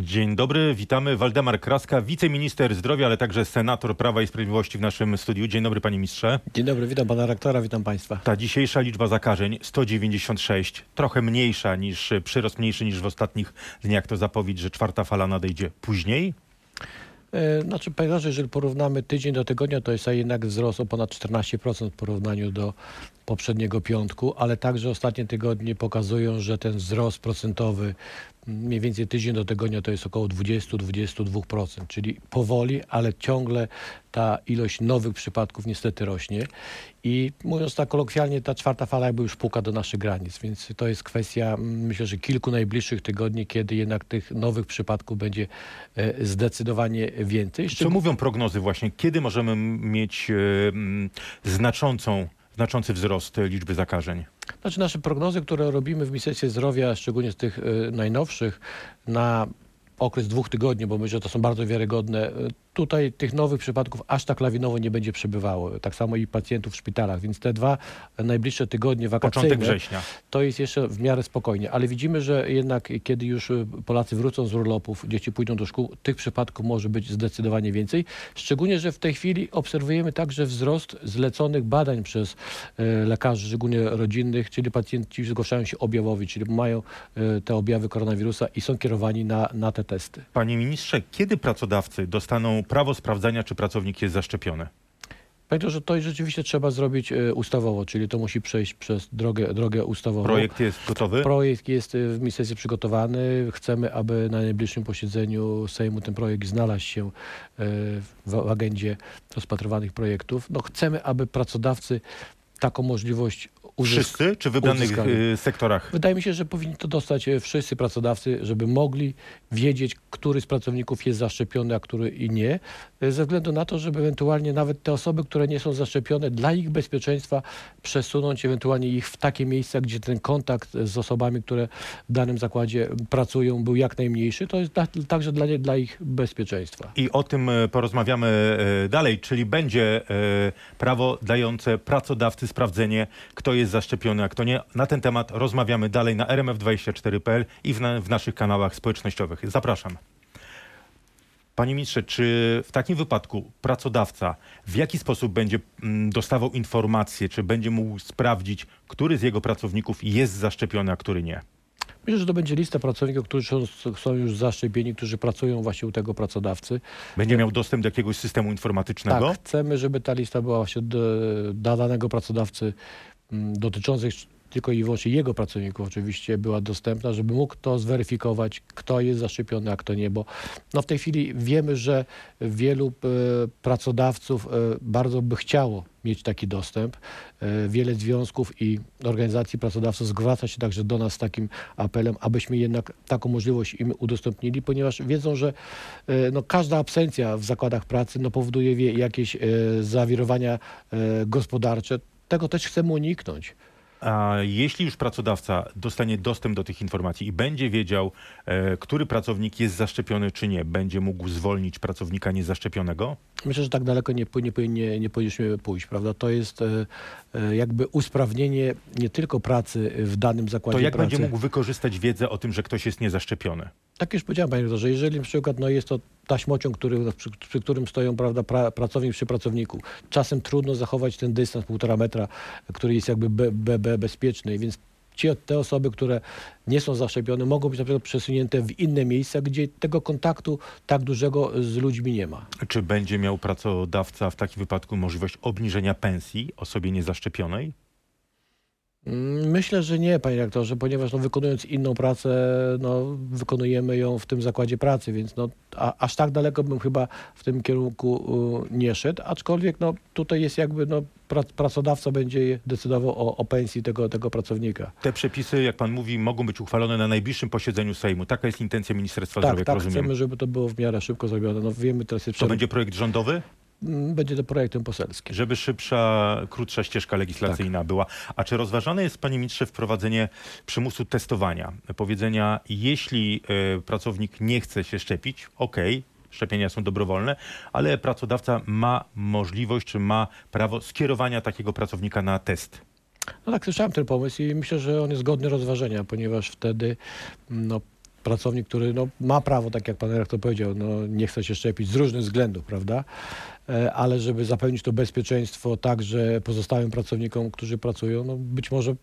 Dzień dobry, witamy. Waldemar Kraska, wiceminister zdrowia, ale także senator Prawa i Sprawiedliwości w naszym studiu. Dzień dobry, panie ministrze. Dzień dobry, witam pana rektora, witam państwa. Ta dzisiejsza liczba zakażeń 196, trochę mniejsza niż przyrost mniejszy niż w ostatnich dniach. To zapowiedź, że czwarta fala nadejdzie później. E, Znaczy, panie jeżeli porównamy tydzień do tygodnia, to jest jednak wzrost o ponad 14% w porównaniu do poprzedniego piątku, ale także ostatnie tygodnie pokazują, że ten wzrost procentowy mniej więcej tydzień do tygodnia to jest około 20-22%, czyli powoli, ale ciągle ta ilość nowych przypadków niestety rośnie i mówiąc tak kolokwialnie, ta czwarta fala jakby już puka do naszych granic, więc to jest kwestia m, myślę, że kilku najbliższych tygodni, kiedy jednak tych nowych przypadków będzie e, zdecydowanie więcej. Co mówią prognozy właśnie? Kiedy możemy mieć e, mm, znaczącą, znaczący wzrost liczby zakażeń? Znaczy nasze prognozy, które robimy w Ministerstwie Zdrowia, szczególnie z tych y, najnowszych, na okres dwóch tygodni, bo myślę, że to są bardzo wiarygodne. Y, Tutaj tych nowych przypadków aż tak lawinowo nie będzie przybywało. Tak samo i pacjentów w szpitalach, więc te dwa najbliższe tygodnie wakacyjne Początek września. to jest jeszcze w miarę spokojnie. Ale widzimy, że jednak kiedy już y, Polacy wrócą z urlopów, dzieci pójdą do szkół, tych przypadków może być zdecydowanie więcej. Szczególnie, że w tej chwili obserwujemy także wzrost zleconych badań przez e, lekarzy, szczególnie rodzinnych, czyli pacjenci zgłaszają się objawowi, czyli mają e, te objawy koronawirusa i są kierowani na, na te testy. Panie ministrze, kiedy pracodawcy dostaną prawo sprawdzania, czy pracownik jest zaszczepiony? Pamiętam, że to rzeczywiście trzeba zrobić e, ustawowo, czyli to musi przejść przez drogę, drogę ustawową. Projekt jest gotowy? Projekt jest y, w ministerstwie przygotowany. Chcemy, aby na najbliższym posiedzeniu Sejmu ten projekt znalazł się w w agendzie rozpatrywanych projektów. No, chcemy, aby pracodawcy taką możliwość Wszyscy, czy w wybranych y, sektorach? Wydaje mi się, że powinni to dostać e, wszyscy pracodawcy, żeby mogli wiedzieć, który z pracowników jest zaszczepiony, a który i nie, e, ze względu na to, żeby ewentualnie nawet te osoby, które nie są zaszczepione, dla ich bezpieczeństwa przesunąć ewentualnie ich w takie miejsca, gdzie ten kontakt z osobami, które w danym zakładzie pracują, był jak najmniejszy. To jest także dla, nie- dla ich bezpieczeństwa. I o tym porozmawiamy dalej, czyli będzie prawo dające pracodawcy sprawdzenie, kto jest zaszczepiony, a kto nie. Na ten temat rozmawiamy dalej na rmf24.pl i w, na, w naszych kanałach społecznościowych. Zapraszam. Panie ministrze, czy w takim wypadku pracodawca w jaki sposób będzie mm, dostawał informacje, czy będzie mógł sprawdzić, który z jego pracowników jest zaszczepiony, a który nie? Myślę, że to będzie lista pracowników, którzy są, już zaszczepieni, którzy pracują właśnie u tego pracodawcy. Będzie miał dostęp do jakiegoś systemu informatycznego? Tak, chcemy, żeby ta lista była właśnie dla danego pracodawcy dotyczących tylko i wyłącznie jego pracowników oczywiście była dostępna, żeby mógł to zweryfikować, kto jest zaszczepiony, a kto nie, bo no w tej chwili wiemy, że wielu e, pracodawców e, bardzo by chciało mieć taki dostęp. E, wiele związków i organizacji pracodawców zwraca się także do nas z takim apelem, abyśmy jednak taką możliwość im udostępnili, ponieważ wiedzą, że no, każda absencja w zakładach pracy no, powoduje jakieś zawirowania gospodarcze. Tego też chcemy uniknąć. A jeśli już pracodawca dostanie dostęp do tych informacji i będzie wiedział, e, który pracownik jest zaszczepiony czy nie, będzie mógł zwolnić pracownika niezaszczepionego? Myślę, że tak daleko nie, nie, nie, nie powinniśmy pójść, prawda? To jest e, e, jakby usprawnienie nie tylko pracy w danym zakładzie To jak pracy. będzie mógł wykorzystać wiedzę o tym, że ktoś jest niezaszczepiony? Tak już powiedziałem, panie redaktorze, jeżeli na przykład no, jest to taśmociąg, który, przy, przy którym stoją prawda, pra, pracownik przy pracowniku, czasem trudno zachować ten dystans półtora metra, który jest jakby be, be, be, bezpieczny, więc ci, te osoby, które nie są zaszczepione, mogą być na przykład przesunięte w inne miejsca, gdzie tego kontaktu tak dużego z ludźmi nie ma. Czy będzie miał pracodawca w takim wypadku możliwość obniżenia pensji osobie niezaszczepionej? Mm, Myślę, że nie, panie rektorze, ponieważ no, wykonując inną pracę, no, wykonujemy ją w tym zakładzie pracy, więc no, a, aż tak daleko bym chyba w tym kierunku y, nie szedł, aczkolwiek no, tutaj jest jakby no, pra, pracodawca będzie decydował o, o pensji tego, tego pracownika. Te przepisy, jak pan mówi, mogą być uchwalone na najbliższym posiedzeniu Sejmu. Taka jest intencja Ministerstwa Tak, Zdrowia, tak, rozumiem. chcemy, żeby to było w miarę szybko zrobione. No, wiemy, teraz jest To będzie projekt rządowy? Mm, będzie to projektem poselskim. Żeby szybsza, krótsza ścieżka legislacyjna była. A czy rozważane jest, panie ministrze, wprowadzenie przymusu testowania? Powiedzenia, jeśli e, pracownik nie chce się szczepić, okej, szczepienia są dobrowolne, ale pracodawca ma możliwość, czy ma prawo skierowania takiego pracownika na test. No tak, słyszałem ten pomysł i myślę, że on jest godny rozważenia, ponieważ wtedy no, pracownik, który no, ma prawo, tak jak pan rektor powiedział, no, nie chce się szczepić z różnych względów, prawda? E, Ale żeby zapewnić to bezpieczeństwo także pozostałym pracownikom, którzy pracują, no być może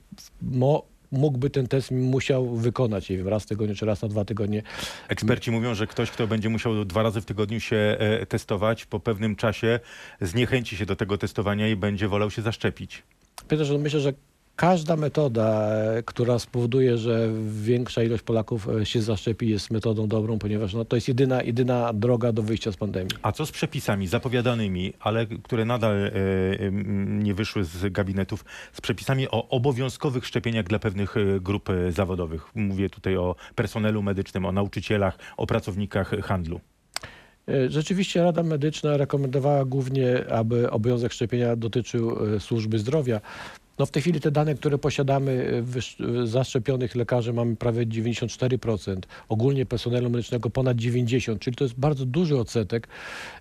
mo, mógłby ten test musiał wykonać, nie wiem, raz w tygodniu czy raz na dwa tygodnie. Eksperci mówią, że ktoś, kto będzie musiał dwa razy w tygodniu się e, testować, po pewnym czasie zniechęci się do tego testowania i będzie wolał się zaszczepić. Piotrze, no myślę, że każda metoda, która spowoduje, że większa ilość Polaków e, się zaszczepi, jest metodą dobrą, ponieważ no, to jest jedyna, jedyna droga do wyjścia z pandemii. A co z przepisami zapowiadanymi, ale które nadal e, nie wyszły z gabinetów, z przepisami o obowiązkowych szczepieniach dla pewnych e, grup zawodowych? Mówię tutaj o personelu medycznym, o nauczycielach, o pracownikach handlu. Rzeczywiście Rada Medyczna rekomendowała głównie, aby obowiązek szczepienia dotyczył służby zdrowia. No w tej chwili te dane, które posiadamy, e, zaszczepionych lekarzy mamy prawie 94%, ogólnie personelu medycznego ponad 90%, czyli to jest bardzo duży odsetek.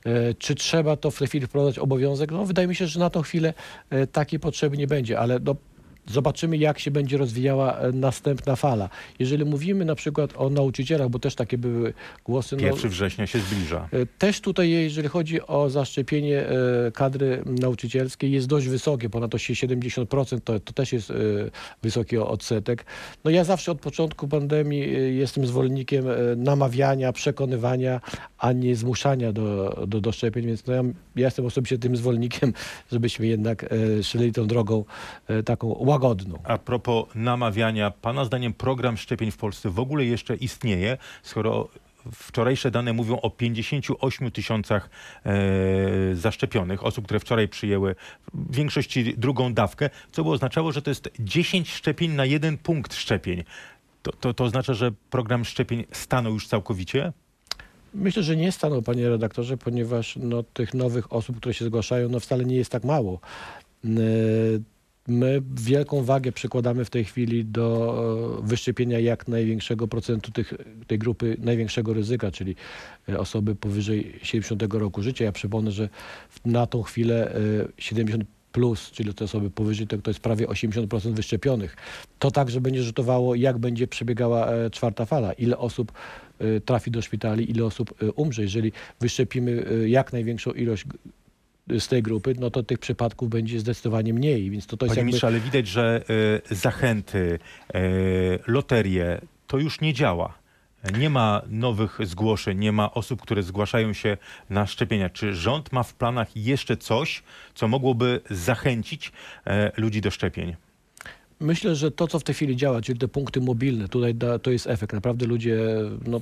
E, Czy trzeba to w tej chwili wprowadzać obowiązek? No wydaje mi się, że na tą chwilę e, takiej potrzeby nie będzie, ale no, Zobaczymy, jak się będzie rozwijała e, następna fala. Jeżeli mówimy na przykład o nauczycielach, bo też takie były głosy. no, 1 września się zbliża. E, Też tutaj, jeżeli chodzi o zaszczepienie e, kadry nauczycielskiej, jest dość wysokie, ponad 70%, to, to też jest wysoki odsetek. No ja zawsze od początku pandemii jestem zwolennikiem namawiania, przekonywania, a nie zmuszania do, do, do szczepień, więc no ja, ja jestem osobiście tym zwolennikiem, żebyśmy jednak szli tą drogą taką łagodną. A propos namawiania, Pana zdaniem program szczepień w Polsce w ogóle jeszcze istnieje, skoro wczorajsze dane mówią o 58 tysiącach e, zaszczepionych, osób, które wczoraj przyjęły w większości drugą dawkę, co by oznaczało, że to jest 10 szczepień na jeden punkt szczepień. To, to, to oznacza, że program szczepień stanął już całkowicie? Myślę, że nie stanął, panie redaktorze, ponieważ no, tych nowych osób, które się zgłaszają, no wcale nie jest tak mało. My wielką wagę przykładamy w tej chwili do e, wyszczepienia jak największego procentu tych, tej grupy największego ryzyka, czyli e, osoby powyżej 70 roku życia. Ja przypomnę, że na tą chwilę e, 70 plus, czyli te osoby powyżej, to, to jest prawie 80% wyszczepionych. To także będzie rzutowało, jak będzie przebiegała e, czwarta fala, ile osób e, trafi do szpitali, ile osób e, umrze. Jeżeli wyszczepimy e, jak największą ilość z tej grupy, no to tych przypadków będzie zdecydowanie mniej, więc to, to jest Panie jakby... ministrze, ale widać, że e, zachęty, e, loterie, to już nie działa. Nie ma nowych zgłoszeń, nie ma osób, które zgłaszają się na szczepienia. Czy rząd ma w planach jeszcze coś, co mogłoby zachęcić e, ludzi do szczepień? Myślę, że to, co w tej chwili działa, czyli te punkty mobilne, tutaj da, to jest efekt. Naprawdę ludzie no,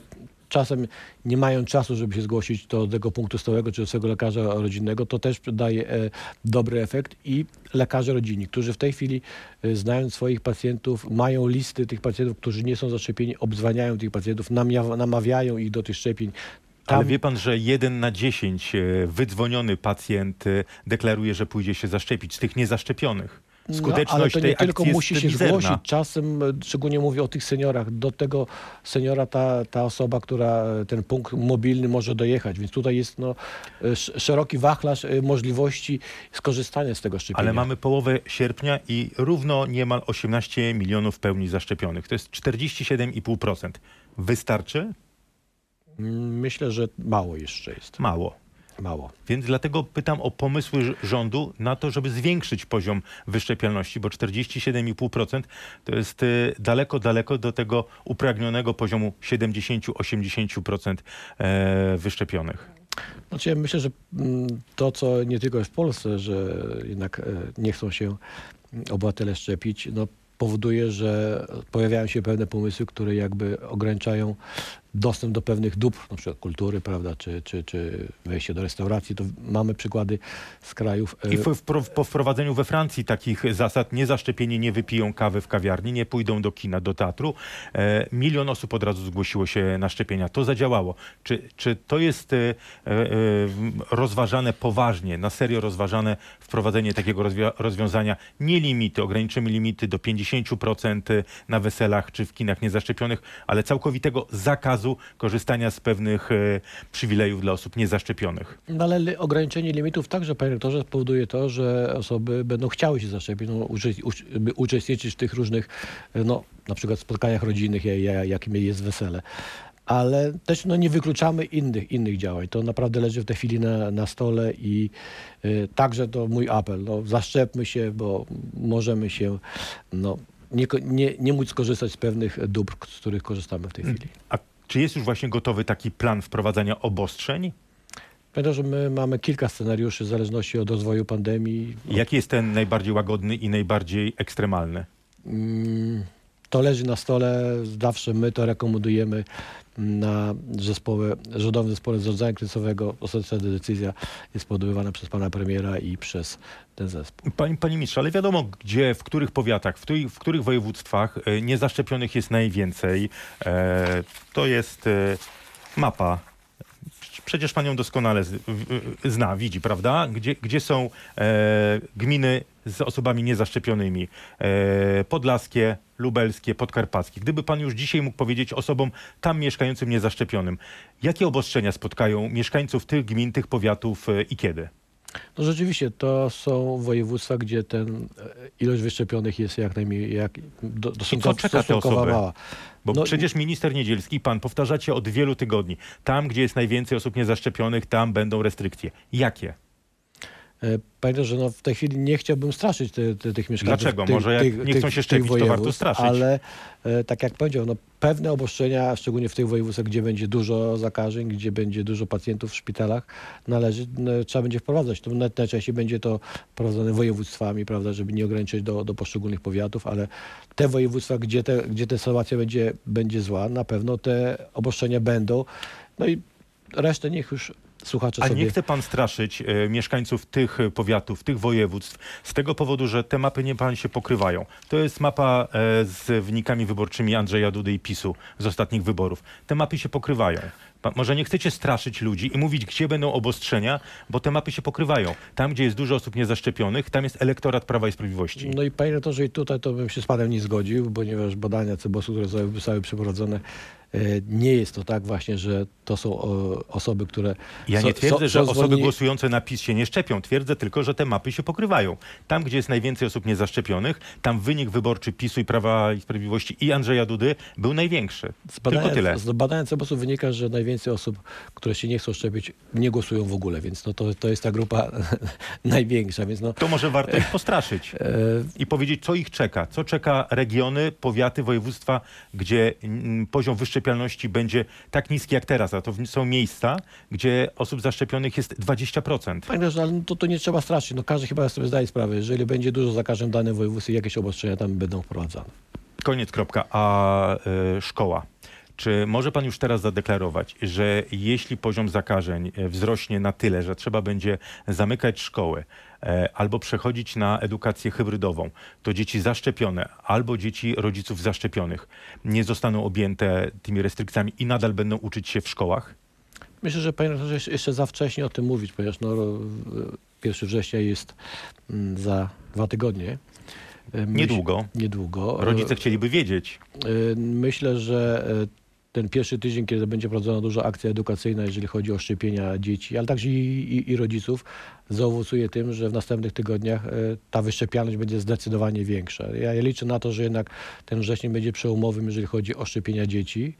czasem nie mają czasu, żeby się zgłosić do tego punktu stałego czy do swojego lekarza rodzinnego. To też daje e, dobry efekt i lekarze rodzinni, którzy w tej chwili, e, znając swoich pacjentów, mają listy tych pacjentów, którzy nie są zaszczepieni, obzwaniają tych pacjentów, namawiają ich do tych szczepień. Ale wie pan, że jeden na dziesięć e, wydzwoniony pacjent deklaruje, że pójdzie się zaszczepić z tych niezaszczepionych. Skuteczność no, ale to tej nie tylko akcji musi się mizerna. zgłosić. Czasem, e, szczególnie mówię o tych seniorach, do tego seniora ta, ta osoba, która e, ten punkt mobilny może dojechać. Więc tutaj jest no, e, sz- szeroki wachlarz możliwości skorzystania z tego szczepienia. Ale mamy połowę sierpnia i równo niemal 18 milionów pełni zaszczepionych. To jest 47,5%. Wystarczy? Mm, Myślę, że mało jeszcze jest. Mało. Mało. Więc dlatego pytam o pomysły rządu na to, żeby zwiększyć poziom wyszczepialności, bo 47,5% to jest y, daleko, daleko do tego upragnionego poziomu 70-80% e, wyszczepionych. Znaczy, ja myślę, że mm, to, co nie tylko jest w Polsce, że jednak e, nie chcą się obywatele szczepić, no, powoduje, że pojawiają się pewne pomysły, które jakby ograniczają dostęp do pewnych dóbr, na przykład kultury, prawda, czy, czy, czy wejście do restauracji. To mamy przykłady z krajów. e, I w, w, po wprowadzeniu we Francji takich zasad, niezaszczepieni nie wypiją kawy w kawiarni, nie pójdą do kina, do teatru, e, milion osób od razu zgłosiło się na szczepienia. To zadziałało. Czy, czy to jest e, e, rozważane poważnie, na serio rozważane wprowadzenie takiego rozwia- rozwiązania? Nie limity, ograniczymy limity do 50% na weselach czy w kinach niezaszczepionych, ale całkowitego zakazu zakazu korzystania z pewnych e, przywilejów dla osób niezaszczepionych. No ale ograniczenie limitów także, panie rektorze, spowoduje to, że osoby będą chciały się zaszczepić, no, uczestniczyć w tych różnych, e, no, na przykład spotkaniach rodzinnych, ja- ja- jakim jest wesele. Ale też no, nie wykluczamy innych, innych działań. To naprawdę leży w tej chwili na, na stole i y, także to mój apel. No, zaszczepmy się, bo możemy się no, nie, nie, nie móc skorzystać z pewnych dóbr, z których korzystamy w tej chwili. A czy jest już właśnie gotowy taki plan wprowadzania obostrzeń? Pamiętam, że my mamy kilka scenariuszy w zależności od rozwoju pandemii. Jaki jest ten najbardziej łagodny i najbardziej ekstremalny? Mm, To leży na stole. Zawsze my to rekomendujemy na zespole, rządowym zespole zarządzania kryzysowego. Ostateczna decyzja jest podejmowana przez pana premiera i przez ten zespół. Panie, panie ministrze, ale wiadomo, gdzie, w których powiatach, w których, w których województwach e, niezaszczepionych jest najwięcej. E, to jest e, mapa. Przecież pan ją doskonale zna, widzi, prawda? Gdzie, gdzie są e, gminy z osobami niezaszczepionymi? E, podlaskie, lubelskie, podkarpackie. Gdyby pan już dzisiaj mógł powiedzieć osobom tam mieszkającym niezaszczepionym, jakie obostrzenia spotkają mieszkańców tych gmin, tych powiatów e, i kiedy? No rzeczywiście to są województwa, gdzie ten e, ilość wyszczepionych jest jak najmniej, jak do, co czeka te osoby? mała. Bo No i- przecież minister Niedzielski, pan powtarzacie od wielu tygodni. Tam, gdzie jest najwięcej osób niezaszczepionych, tam będą restrykcje. Jakie? E, Pamiętam, że no w tej chwili nie chciałbym straszyć te, te, tych mieszkańców. Dlaczego? Tych, Może jak tych, nie chcą się szczepić, to warto straszyć. Ale e, tak jak powiedział, no, pewne obostrzenia, szczególnie w tych województwach, gdzie będzie dużo zakażeń, gdzie będzie dużo pacjentów w szpitalach, należy, no, trzeba będzie wprowadzać. To naj- najczęściej będzie to prowadzone województwami, prawda, żeby nie ograniczyć do, do poszczególnych powiatów, ale te województwa, gdzie, te, gdzie ta sytuacja będzie, będzie zła, na pewno te obostrzenia będą. No i resztę niech już słuchacze A sobie... nie chce pan straszyć e, mieszkańców tych powiatów, tych województw z tego powodu, że te mapy nie pan się pokrywają. To jest mapa e, z wynikami wyborczymi Andrzeja Dudy i PiSu z ostatnich wyborów. Te mapy się pokrywają. Pa, może nie chcecie straszyć ludzi i mówić, gdzie będą obostrzenia, bo te mapy się pokrywają. Tam, gdzie jest dużo osób niezaszczepionych, tam jest elektorat Prawa i Sprawiedliwości. No i panie redaktorze, i tutaj to bym się z panem nie zgodził, ponieważ badania CBOS-u, które zostały- przeprowadzone, nie jest to tak właśnie, że to są o, osoby, które... Ja so- nie twierdzę, so- że są osoby głosujące na PiS się nie szczepią. Twierdzę tylko, że te mapy się pokrywają. Tam, gdzie jest najwięcej osób niezaszczepionych, tam wynik wyborczy PiSu i Prawa i Sprawiedliwości i Andrzeja Dudy był największy. Z Tylko badania, tyle. z badania CBOS-u wynika, że najwięcej osób, które się nie chcą szczepić, nie głosują w ogóle, więc no to, to jest ta grupa największa, więc no... To może warto ich postraszyć E, i powiedzieć, co ich czeka. Co czeka regiony, powiaty, województwa, gdzie poziom wyszczepialności będzie tak niski jak teraz. A to są miejsca, gdzie osób zaszczepionych jest 20%. Panie redaktorze, ale no to, to nie trzeba straszyć. No każdy chyba sobie zdaje sprawę, jeżeli będzie dużo zakażeń w danym województwie, jakieś obostrzenia tam będą wprowadzane. Koniec, kropka. A e, szkoła. Czy może pan już teraz zadeklarować, że jeśli poziom zakażeń e, wzrośnie na tyle, że trzeba będzie zamykać szkoły e, albo przechodzić na edukację hybrydową, to dzieci zaszczepione albo dzieci rodziców zaszczepionych nie zostaną objęte tymi restrykcjami i nadal będą uczyć się w szkołach? Myślę, że panie redaktorze, jeszcze- za wcześnie o tym mówić, ponieważ no, ro- 1 września jest mm, za dwa tygodnie. E, myśl- Niedługo. Niedługo. Rodzice chcieliby wiedzieć. E, Myślę, że e, ten pierwszy tydzień, kiedy będzie prowadzona duża akcja edukacyjna, jeżeli chodzi o szczepienia dzieci, ale także i, i, i rodziców, zaowocuje tym, że w następnych tygodniach e, ta wyszczepialność będzie zdecydowanie większa. Ja, liczę na to, że jednak ten wrzesień będzie przełomowym, jeżeli chodzi o szczepienia dzieci,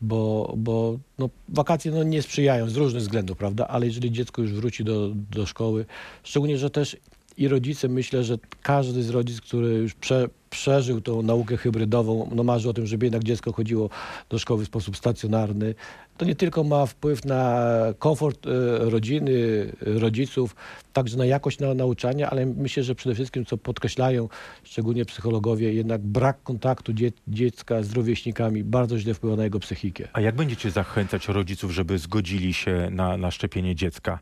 bo, bo no, wakacje no, nie sprzyjają z różnych względów, prawda? Ale jeżeli dziecko już wróci do, do szkoły, szczególnie, że też i rodzice, myślę, że każdy z rodziców, który już prze, przeżył tą naukę hybrydową, no marzy o tym, żeby jednak dziecko chodziło do szkoły w sposób stacjonarny, to nie tylko ma wpływ na komfort e, rodziny, e, rodziców, także na jakość na, nauczania, ale myślę, że przede wszystkim, co podkreślają szczególnie psychologowie, jednak brak kontaktu dzie, dziecka z rówieśnikami bardzo źle wpływa na jego psychikę. A jak będziecie zachęcać rodziców, żeby zgodzili się na, na szczepienie dziecka?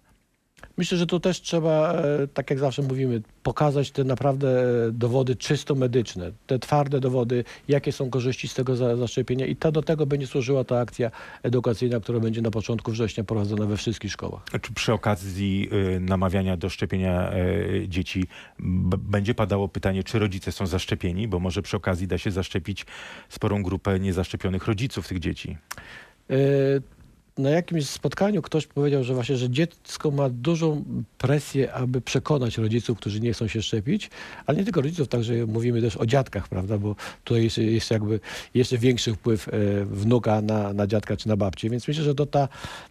Myślę, że tu też trzeba, e, tak jak zawsze mówimy, pokazać te naprawdę e, dowody czysto medyczne, te twarde dowody, jakie są korzyści z tego za- zaszczepienia i to do tego będzie służyła ta akcja edukacyjna, która będzie na początku września prowadzona we wszystkich szkołach. Czy przy okazji y, namawiania do szczepienia dzieci będzie padało pytanie, czy rodzice są zaszczepieni? Bo może przy okazji da się zaszczepić sporą grupę niezaszczepionych rodziców tych dzieci. E, Na jakimś spotkaniu ktoś powiedział, że właśnie, że dziecko ma dużą presję, aby przekonać rodziców, którzy nie chcą się szczepić, ale nie tylko rodziców, także mówimy też o dziadkach, prawda, bo tutaj jest, jest jakby jeszcze większy wpływ e, wnuka na, na dziadka czy na babcię, więc myślę, że to ta,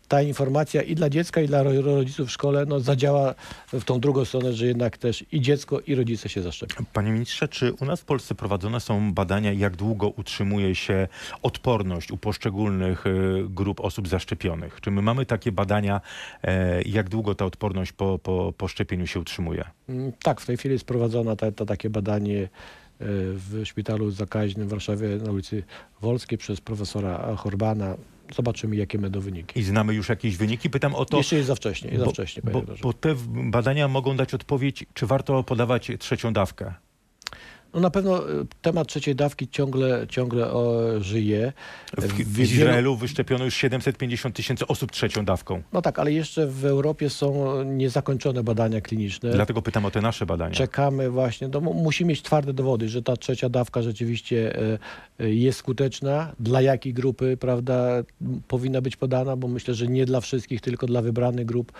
ta informacja i dla dziecka, i dla ro- rodziców w szkole no, zadziała w tą drugą stronę, że jednak też i dziecko, i rodzice się zaszczepią. Panie ministrze, czy u nas w Polsce prowadzone są badania, jak długo utrzymuje się odporność u poszczególnych e, grup osób zaszczepionych? Czy my mamy takie badania, e, jak długo ta odporność po, po, po szczepieniu się utrzymuje? Mm, Tak, w tej chwili jest prowadzone to, to takie badanie e, w szpitalu zakaźnym w Warszawie na ulicy Wolskiej przez profesora Horbana. Zobaczymy, jakie będą wyniki. I znamy już jakieś wyniki? Pytam o to, Jeszcze jest za wcześnie, jest za bo, wcześnie, bo, bo te badania mogą dać odpowiedź, czy warto podawać trzecią dawkę. No na pewno e, temat trzeciej dawki ciągle, ciągle o, żyje. W, W Izraelu wyszczepiono już 750 tysięcy osób trzecią dawką. No tak, ale jeszcze w Europie są niezakończone badania kliniczne. Dlatego pytam o te nasze badania. Czekamy właśnie, no, mu- musi mieć twarde dowody, że ta trzecia dawka rzeczywiście e, e, jest skuteczna. Dla jakiej grupy, prawda, powinna być podana, bo myślę, że nie dla wszystkich, tylko dla wybranych grup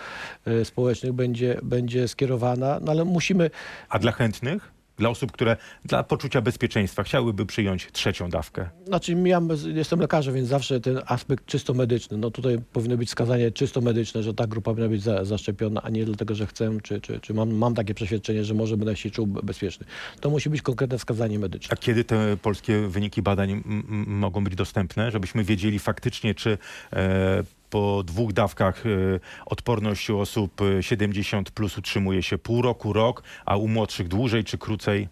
społecznych będzie, będzie skierowana. No ale musimy, A dla chętnych? Dla osób, które dla poczucia bezpieczeństwa chciałyby przyjąć trzecią dawkę. znaczy ja jestem lekarzem, więc zawsze ten aspekt czysto medyczny, no tutaj powinno być wskazanie czysto medyczne, że ta grupa powinna być za, zaszczepiona, a nie dlatego, że chcę, czy, czy, czy mam, mam takie przeświadczenie, że może będę się czuł bezpieczny. To musi być konkretne wskazanie medyczne. A kiedy te polskie wyniki badań mogą być dostępne, żebyśmy wiedzieli faktycznie, czy e, po dwóch dawkach e, odporność u osób e, 70 plus utrzymuje się pół roku, rok, a u młodszych dłużej czy krócej?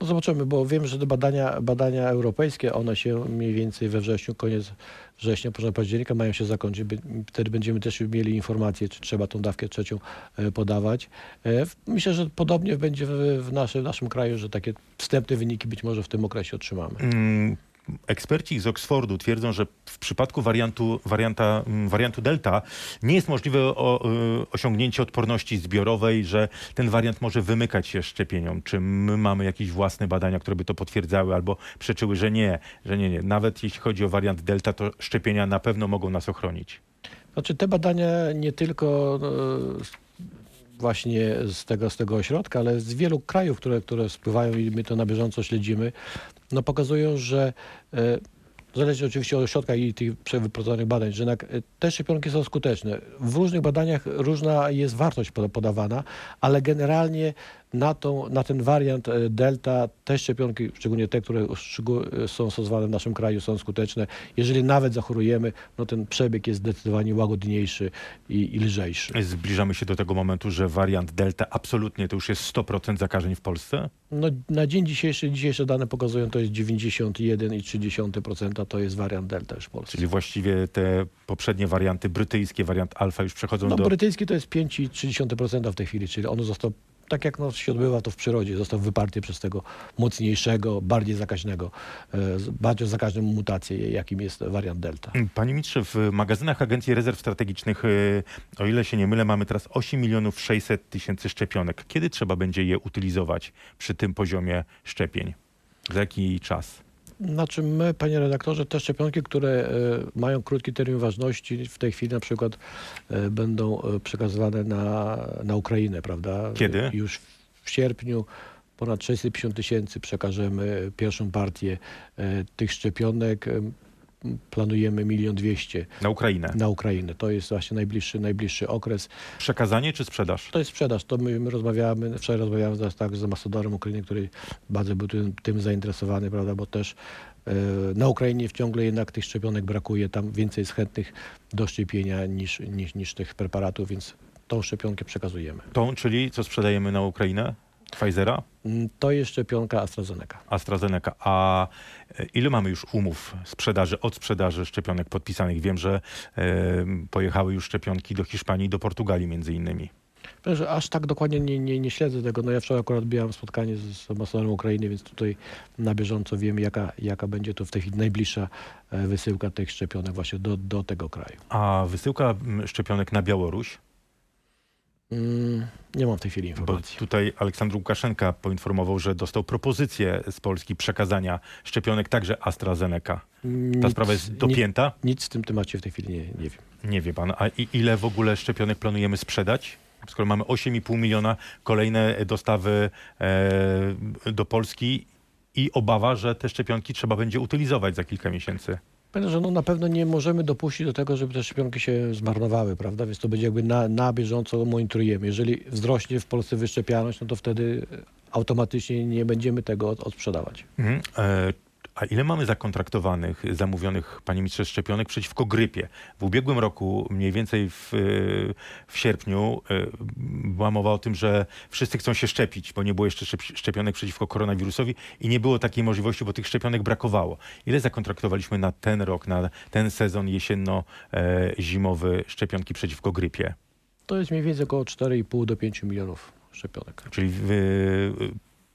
No zobaczymy, bo wiem, że te badania, badania europejskie, one się mniej więcej we wrześniu, koniec września, początek października mają się zakończyć. Wtedy będziemy też mieli informację, czy trzeba tą dawkę trzecią e, podawać. E, Myślę, że podobnie będzie w, w, naszym, w naszym kraju, że takie wstępne wyniki być może w tym okresie otrzymamy. Mm, Eksperci z Oxfordu twierdzą, że w przypadku wariantu, warianta, mm, wariantu Delta nie jest możliwe o, y, osiągnięcie odporności zbiorowej, że ten wariant może wymykać się szczepieniom. Czy my mamy jakieś własne badania, które by to potwierdzały albo przeczyły, że nie, że nie, nie. Nawet jeśli chodzi o wariant Delta, to szczepienia na pewno mogą nas ochronić. Znaczy te badania nie tylko z- właśnie z tego, z tego ośrodka, ale z wielu krajów, które, które spływają i my to na bieżąco śledzimy, no pokazują, że e, zależy oczywiście od ośrodka i tych przewyprowadzonych badań, że jednak e, te szczepionki są skuteczne. W różnych badaniach różna jest wartość poda- podawana, ale generalnie na, tą, na ten wariant e, Delta te szczepionki, szczególnie te, które e, są stosowane w naszym kraju, są skuteczne. Jeżeli nawet zachorujemy, no ten przebieg jest zdecydowanie łagodniejszy i, i lżejszy. Zbliżamy się do tego momentu, że wariant Delta absolutnie to już jest 100% zakażeń w Polsce? No, na dzień dzisiejszy, dzisiejsze dane pokazują, to jest 91,3% to jest wariant Delta już w Polsce. Czyli właściwie te poprzednie warianty, brytyjskie, wariant alfa już przechodzą No do... brytyjski to jest 5,3% w tej chwili, czyli on został, tak jak no, się odbywa to w przyrodzie, został wyparty przez tego mocniejszego, bardziej zakaźnego, e, bardziej zakaźną mutację, jakim jest wariant Delta. Panie ministrze, w magazynach Agencji Rezerw Strategicznych, y, o ile się nie mylę, mamy teraz 8 milionów 600 tysięcy szczepionek. Kiedy trzeba będzie je utylizować przy tym poziomie szczepień? Za jaki czas? Znaczy my, panie redaktorze, te szczepionki, które e, mają krótki termin ważności, w tej chwili na przykład e, będą e, przekazywane na, na Ukrainę, prawda? Kiedy? Już w sierpniu ponad 650 tysięcy przekażemy pierwszą partię tych szczepionek. Planujemy milion dwieście Na Ukrainę. na Ukrainę. To jest właśnie najbliższy, najbliższy okres. Przekazanie czy sprzedaż? To jest sprzedaż. To my, my rozmawiamy, wczoraj rozmawiałem z, tak, z ambasadorem Ukrainy, który bardzo był tym, tym zainteresowany, prawda, bo też e, na Ukrainie ciągle jednak tych szczepionek brakuje. Tam więcej jest chętnych do szczepienia niż, niż, niż tych preparatów, więc tą szczepionkę przekazujemy. Tą, czyli co sprzedajemy na Ukrainę? Pfizera? Mm, To jest szczepionka AstraZeneca. AstraZeneca. A e, ile mamy już umów sprzedaży, od sprzedaży szczepionek podpisanych? Wiem, że e, pojechały już szczepionki do Hiszpanii do Portugalii między innymi. Że aż tak dokładnie nie, nie, nie śledzę tego. No ja wczoraj akurat miałem spotkanie z, ambasadorem Ukrainy, więc tutaj na bieżąco wiemy, jaka, jaka będzie to w tej chwili najbliższa e, wysyłka tych szczepionek właśnie do, do tego kraju. A wysyłka szczepionek na Białoruś? Mm, nie mam w tej chwili Bo informacji. tutaj Aleksandr Łukaszenka poinformował, że dostał propozycję z Polski przekazania szczepionek także AstraZeneca. Ta Nic- sprawa jest dopięta? Nic w tym temacie w tej chwili nie, nie wiem. Nie wie pan. A ile w ogóle szczepionek planujemy sprzedać? Skoro mamy 8,5 miliona, kolejne dostawy e, do Polski i obawa, że te szczepionki trzeba będzie utylizować za kilka miesięcy. Pamiętam, że no na pewno nie możemy dopuścić do tego, żeby te szczepionki się zmarnowały, prawda? Więc to będzie jakby na, na bieżąco monitorujemy. Jeżeli wzrośnie w Polsce wyszczepialność, no to wtedy automatycznie nie będziemy tego od, odsprzedawać. Mhm. E, a ile mamy zakontraktowanych, zamówionych, panie ministrze, szczepionek przeciwko grypie? W ubiegłym roku, mniej więcej w, w sierpniu, e, była mowa o tym, że wszyscy chcą się szczepić, bo nie było jeszcze szczep- szczepionek przeciwko koronawirusowi i nie było takiej możliwości, bo tych szczepionek brakowało. Ile zakontraktowaliśmy na ten rok, na ten sezon jesienno-zimowy szczepionki przeciwko grypie? To jest mniej więcej około 4,5 do 5 milionów szczepionek. Czyli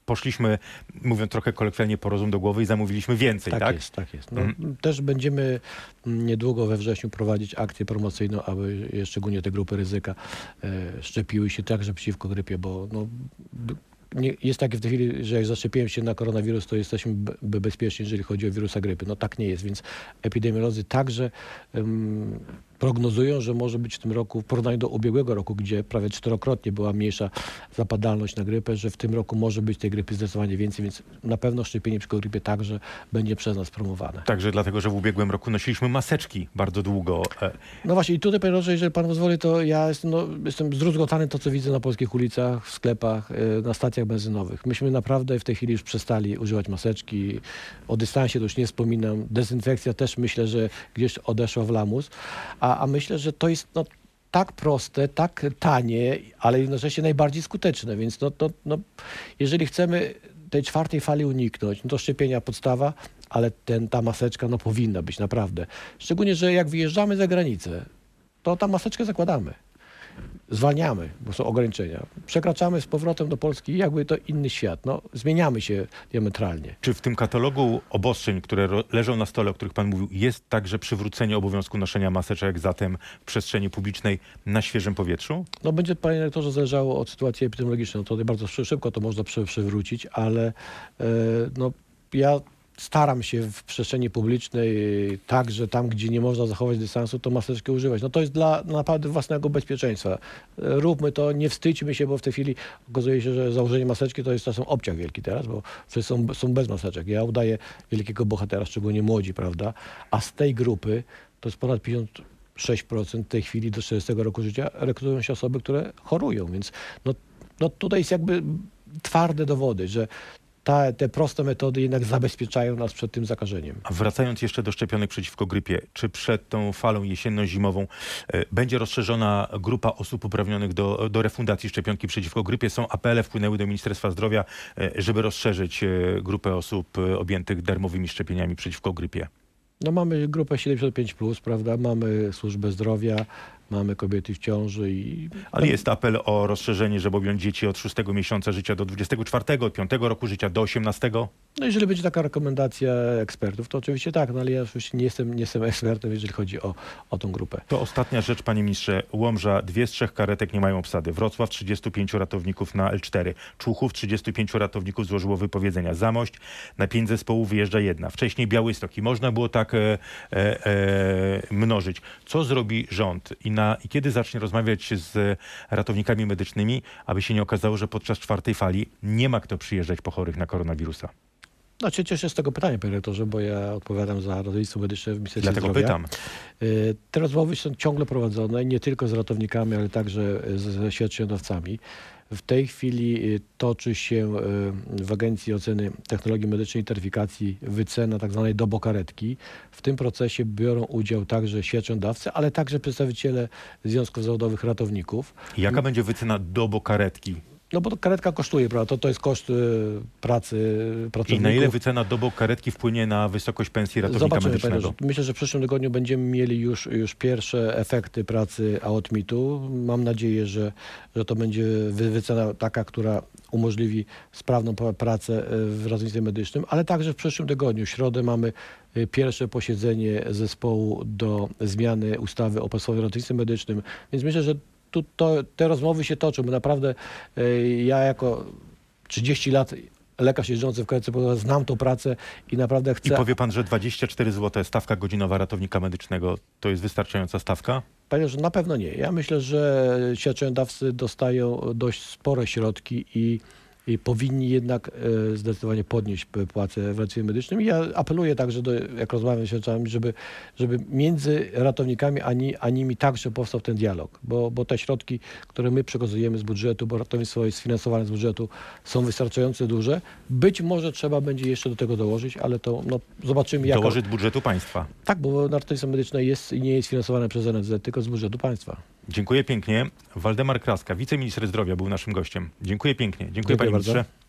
poszliśmy, mówiąc trochę kolokwialnie, po rozum do głowy i zamówiliśmy więcej, tak? Tak, jest, tak jest. No, Mhm. Też będziemy niedługo we wrześniu prowadzić akcję promocyjną, aby szczególnie te grupy ryzyka e, szczepiły się także przeciwko grypie, bo no, nie, jest takie w tej chwili, że jak zaszczepiłem się na koronawirus, to jesteśmy be- be- bezpieczni, jeżeli chodzi o wirusa grypy. No tak nie jest, więc epidemiolodzy także prognozują, że może być w tym roku, w porównaniu do ubiegłego roku, gdzie prawie czterokrotnie była mniejsza zapadalność na grypę, że w tym roku może być tej grypy zdecydowanie więcej, więc na pewno szczepienie przeciwko grypie także będzie przez nas promowane. Także dlatego, że w ubiegłym roku nosiliśmy maseczki bardzo długo. E, No właśnie i tutaj, panie Roże, jeżeli pan pozwoli, to ja jestem, no, jestem zdruzgotany to, co widzę na polskich ulicach, w sklepach, e, na stacjach benzynowych. Myśmy naprawdę w tej chwili już przestali używać maseczki. O dystansie to już nie wspominam. Dezynfekcja też myślę, że gdzieś odeszła w lamus. A, a myślę, że to jest no, tak proste, tak tanie, ale jednocześnie najbardziej skuteczne. Więc no, to, no, jeżeli chcemy tej czwartej fali uniknąć, no to szczepienia podstawa, ale ten, ta maseczka no, powinna być naprawdę. Szczególnie, że jak wyjeżdżamy za granicę, to tam maseczkę zakładamy. Zwalniamy, bo są ograniczenia. Przekraczamy z powrotem do Polski jakby to inny świat. No, zmieniamy się diametralnie. czy w tym katalogu obostrzeń, które leżą na stole, o których pan mówił, jest także przywrócenie obowiązku noszenia maseczek zatem w przestrzeni publicznej na świeżym powietrzu? No będzie, panie rektorze, zależało od sytuacji epidemiologicznej. No, to bardzo szy- szybko to można przy, przywrócić, ale e, no, ja staram się w przestrzeni publicznej, e, także tam, gdzie nie można zachować dystansu, to maseczkę używać. No to jest dla naprawdę własnego bezpieczeństwa. Róbmy to, nie wstydźmy się, bo w tej chwili okazuje się, że założenie maseczki to jest czasem obciach wielki teraz, bo wszyscy są, są bez maseczek. Ja udaję wielkiego bohatera, szczególnie młodzi, prawda? A z tej grupy to jest ponad 50 6% w tej chwili do 40 roku życia rekrutują się osoby, które chorują, więc no, no tutaj jest jakby twarde dowody, że ta, te proste metody jednak zabezpieczają nas przed tym zakażeniem. A wracając jeszcze do szczepionek przeciwko grypie, czy przed tą falą jesienno-zimową e, będzie rozszerzona grupa osób uprawnionych do, do refundacji szczepionki przeciwko grypie? Są apele, wpłynęły do Ministerstwa Zdrowia, e, żeby rozszerzyć e, grupę osób objętych darmowymi szczepieniami przeciwko grypie. No mamy grupę 75+, prawda, mamy służbę zdrowia, mamy kobiety w ciąży i... Ale jest apel o rozszerzenie, żeby objąć dzieci od 6 miesiąca życia do 24, od 5 roku życia do 18. No jeżeli będzie taka rekomendacja ekspertów, to oczywiście tak, no ale ja oczywiście nie jestem, nie jestem ekspertem, jeżeli chodzi o, o tą grupę. To ostatnia rzecz, panie ministrze. Łomża, dwie z trzech karetek nie mają obsady. Wrocław, 35 ratowników na L4. Człuchów, 35 ratowników złożyło wypowiedzenia. Zamość, na pięć zespołów wyjeżdża jedna. Wcześniej Białystok i można było tak e, e, e, mnożyć. Co zrobi rząd i, na, i kiedy zacznie rozmawiać z ratownikami medycznymi, aby się nie okazało, że podczas czwartej fali nie ma kto przyjeżdżać po chorych na koronawirusa? No się cieszę z tego pytania, panie rektorze, bo ja odpowiadam za ratownictwo medyczne w Ministerstwie Dlatego Zdrowia. pytam. Y, Te rozmowy są ciągle prowadzone, nie tylko z ratownikami, ale także ze świadczeniodawcami. W tej chwili y, toczy się y, w Agencji Oceny Technologii Medycznej i Taryfikacji wycena tak zwanej dobokaretki. W tym procesie biorą udział także świadczeniodawcy, ale także przedstawiciele Związków Zawodowych Ratowników. Jaka będzie wycena do karetki? No bo to karetka kosztuje, prawda? To, to jest koszt y, pracy I pracowników. na ile wycena do karetki wpłynie na wysokość pensji ratownika Zobaczymy, medycznego? panie, myślę, że w przyszłym tygodniu będziemy mieli już, już pierwsze efekty pracy AOTMIT-u. Mam nadzieję, że, że to będzie wy- wycena taka, która umożliwi sprawną pra- pracę e, w ratownictwie medycznym, ale także w przyszłym tygodniu, w środę mamy e, pierwsze posiedzenie zespołu do zmiany ustawy o Państwowym Ratownictwie Medycznym, więc myślę, że tu, to, te rozmowy się toczą. bo Naprawdę e, ja jako 30 lat lekarz jeżdżący w pogotowia znam tą pracę i naprawdę I chcę... powie pan, że 24 zł stawka godzinowa ratownika medycznego to jest wystarczająca stawka? Panie, że na pewno nie. Ja myślę, że świadczeniodawcy dostają dość spore środki i, i powinni jednak e, zdecydowanie podnieść płace w ratownictwie medycznym. I ja apeluję także, do, jak rozmawiam z świadczeniami, żeby, żeby między ratownikami a, ni, a nimi także powstał ten dialog, bo, bo te środki, które my przekazujemy z budżetu, bo ratownictwo jest sfinansowane z budżetu, są wystarczająco duże. Być może trzeba będzie jeszcze do tego dołożyć, ale to no, zobaczymy, jak... Dołożyć budżetu państwa. Tak, bo ratownictwo medyczne jest i nie jest finansowane przez NFZ, tylko z budżetu państwa. Dziękuję pięknie. Waldemar Kraska, wiceminister zdrowia był naszym gościem. Dziękuję pięknie. Dziękuję, Dziękuję panie bardzo. ministrze.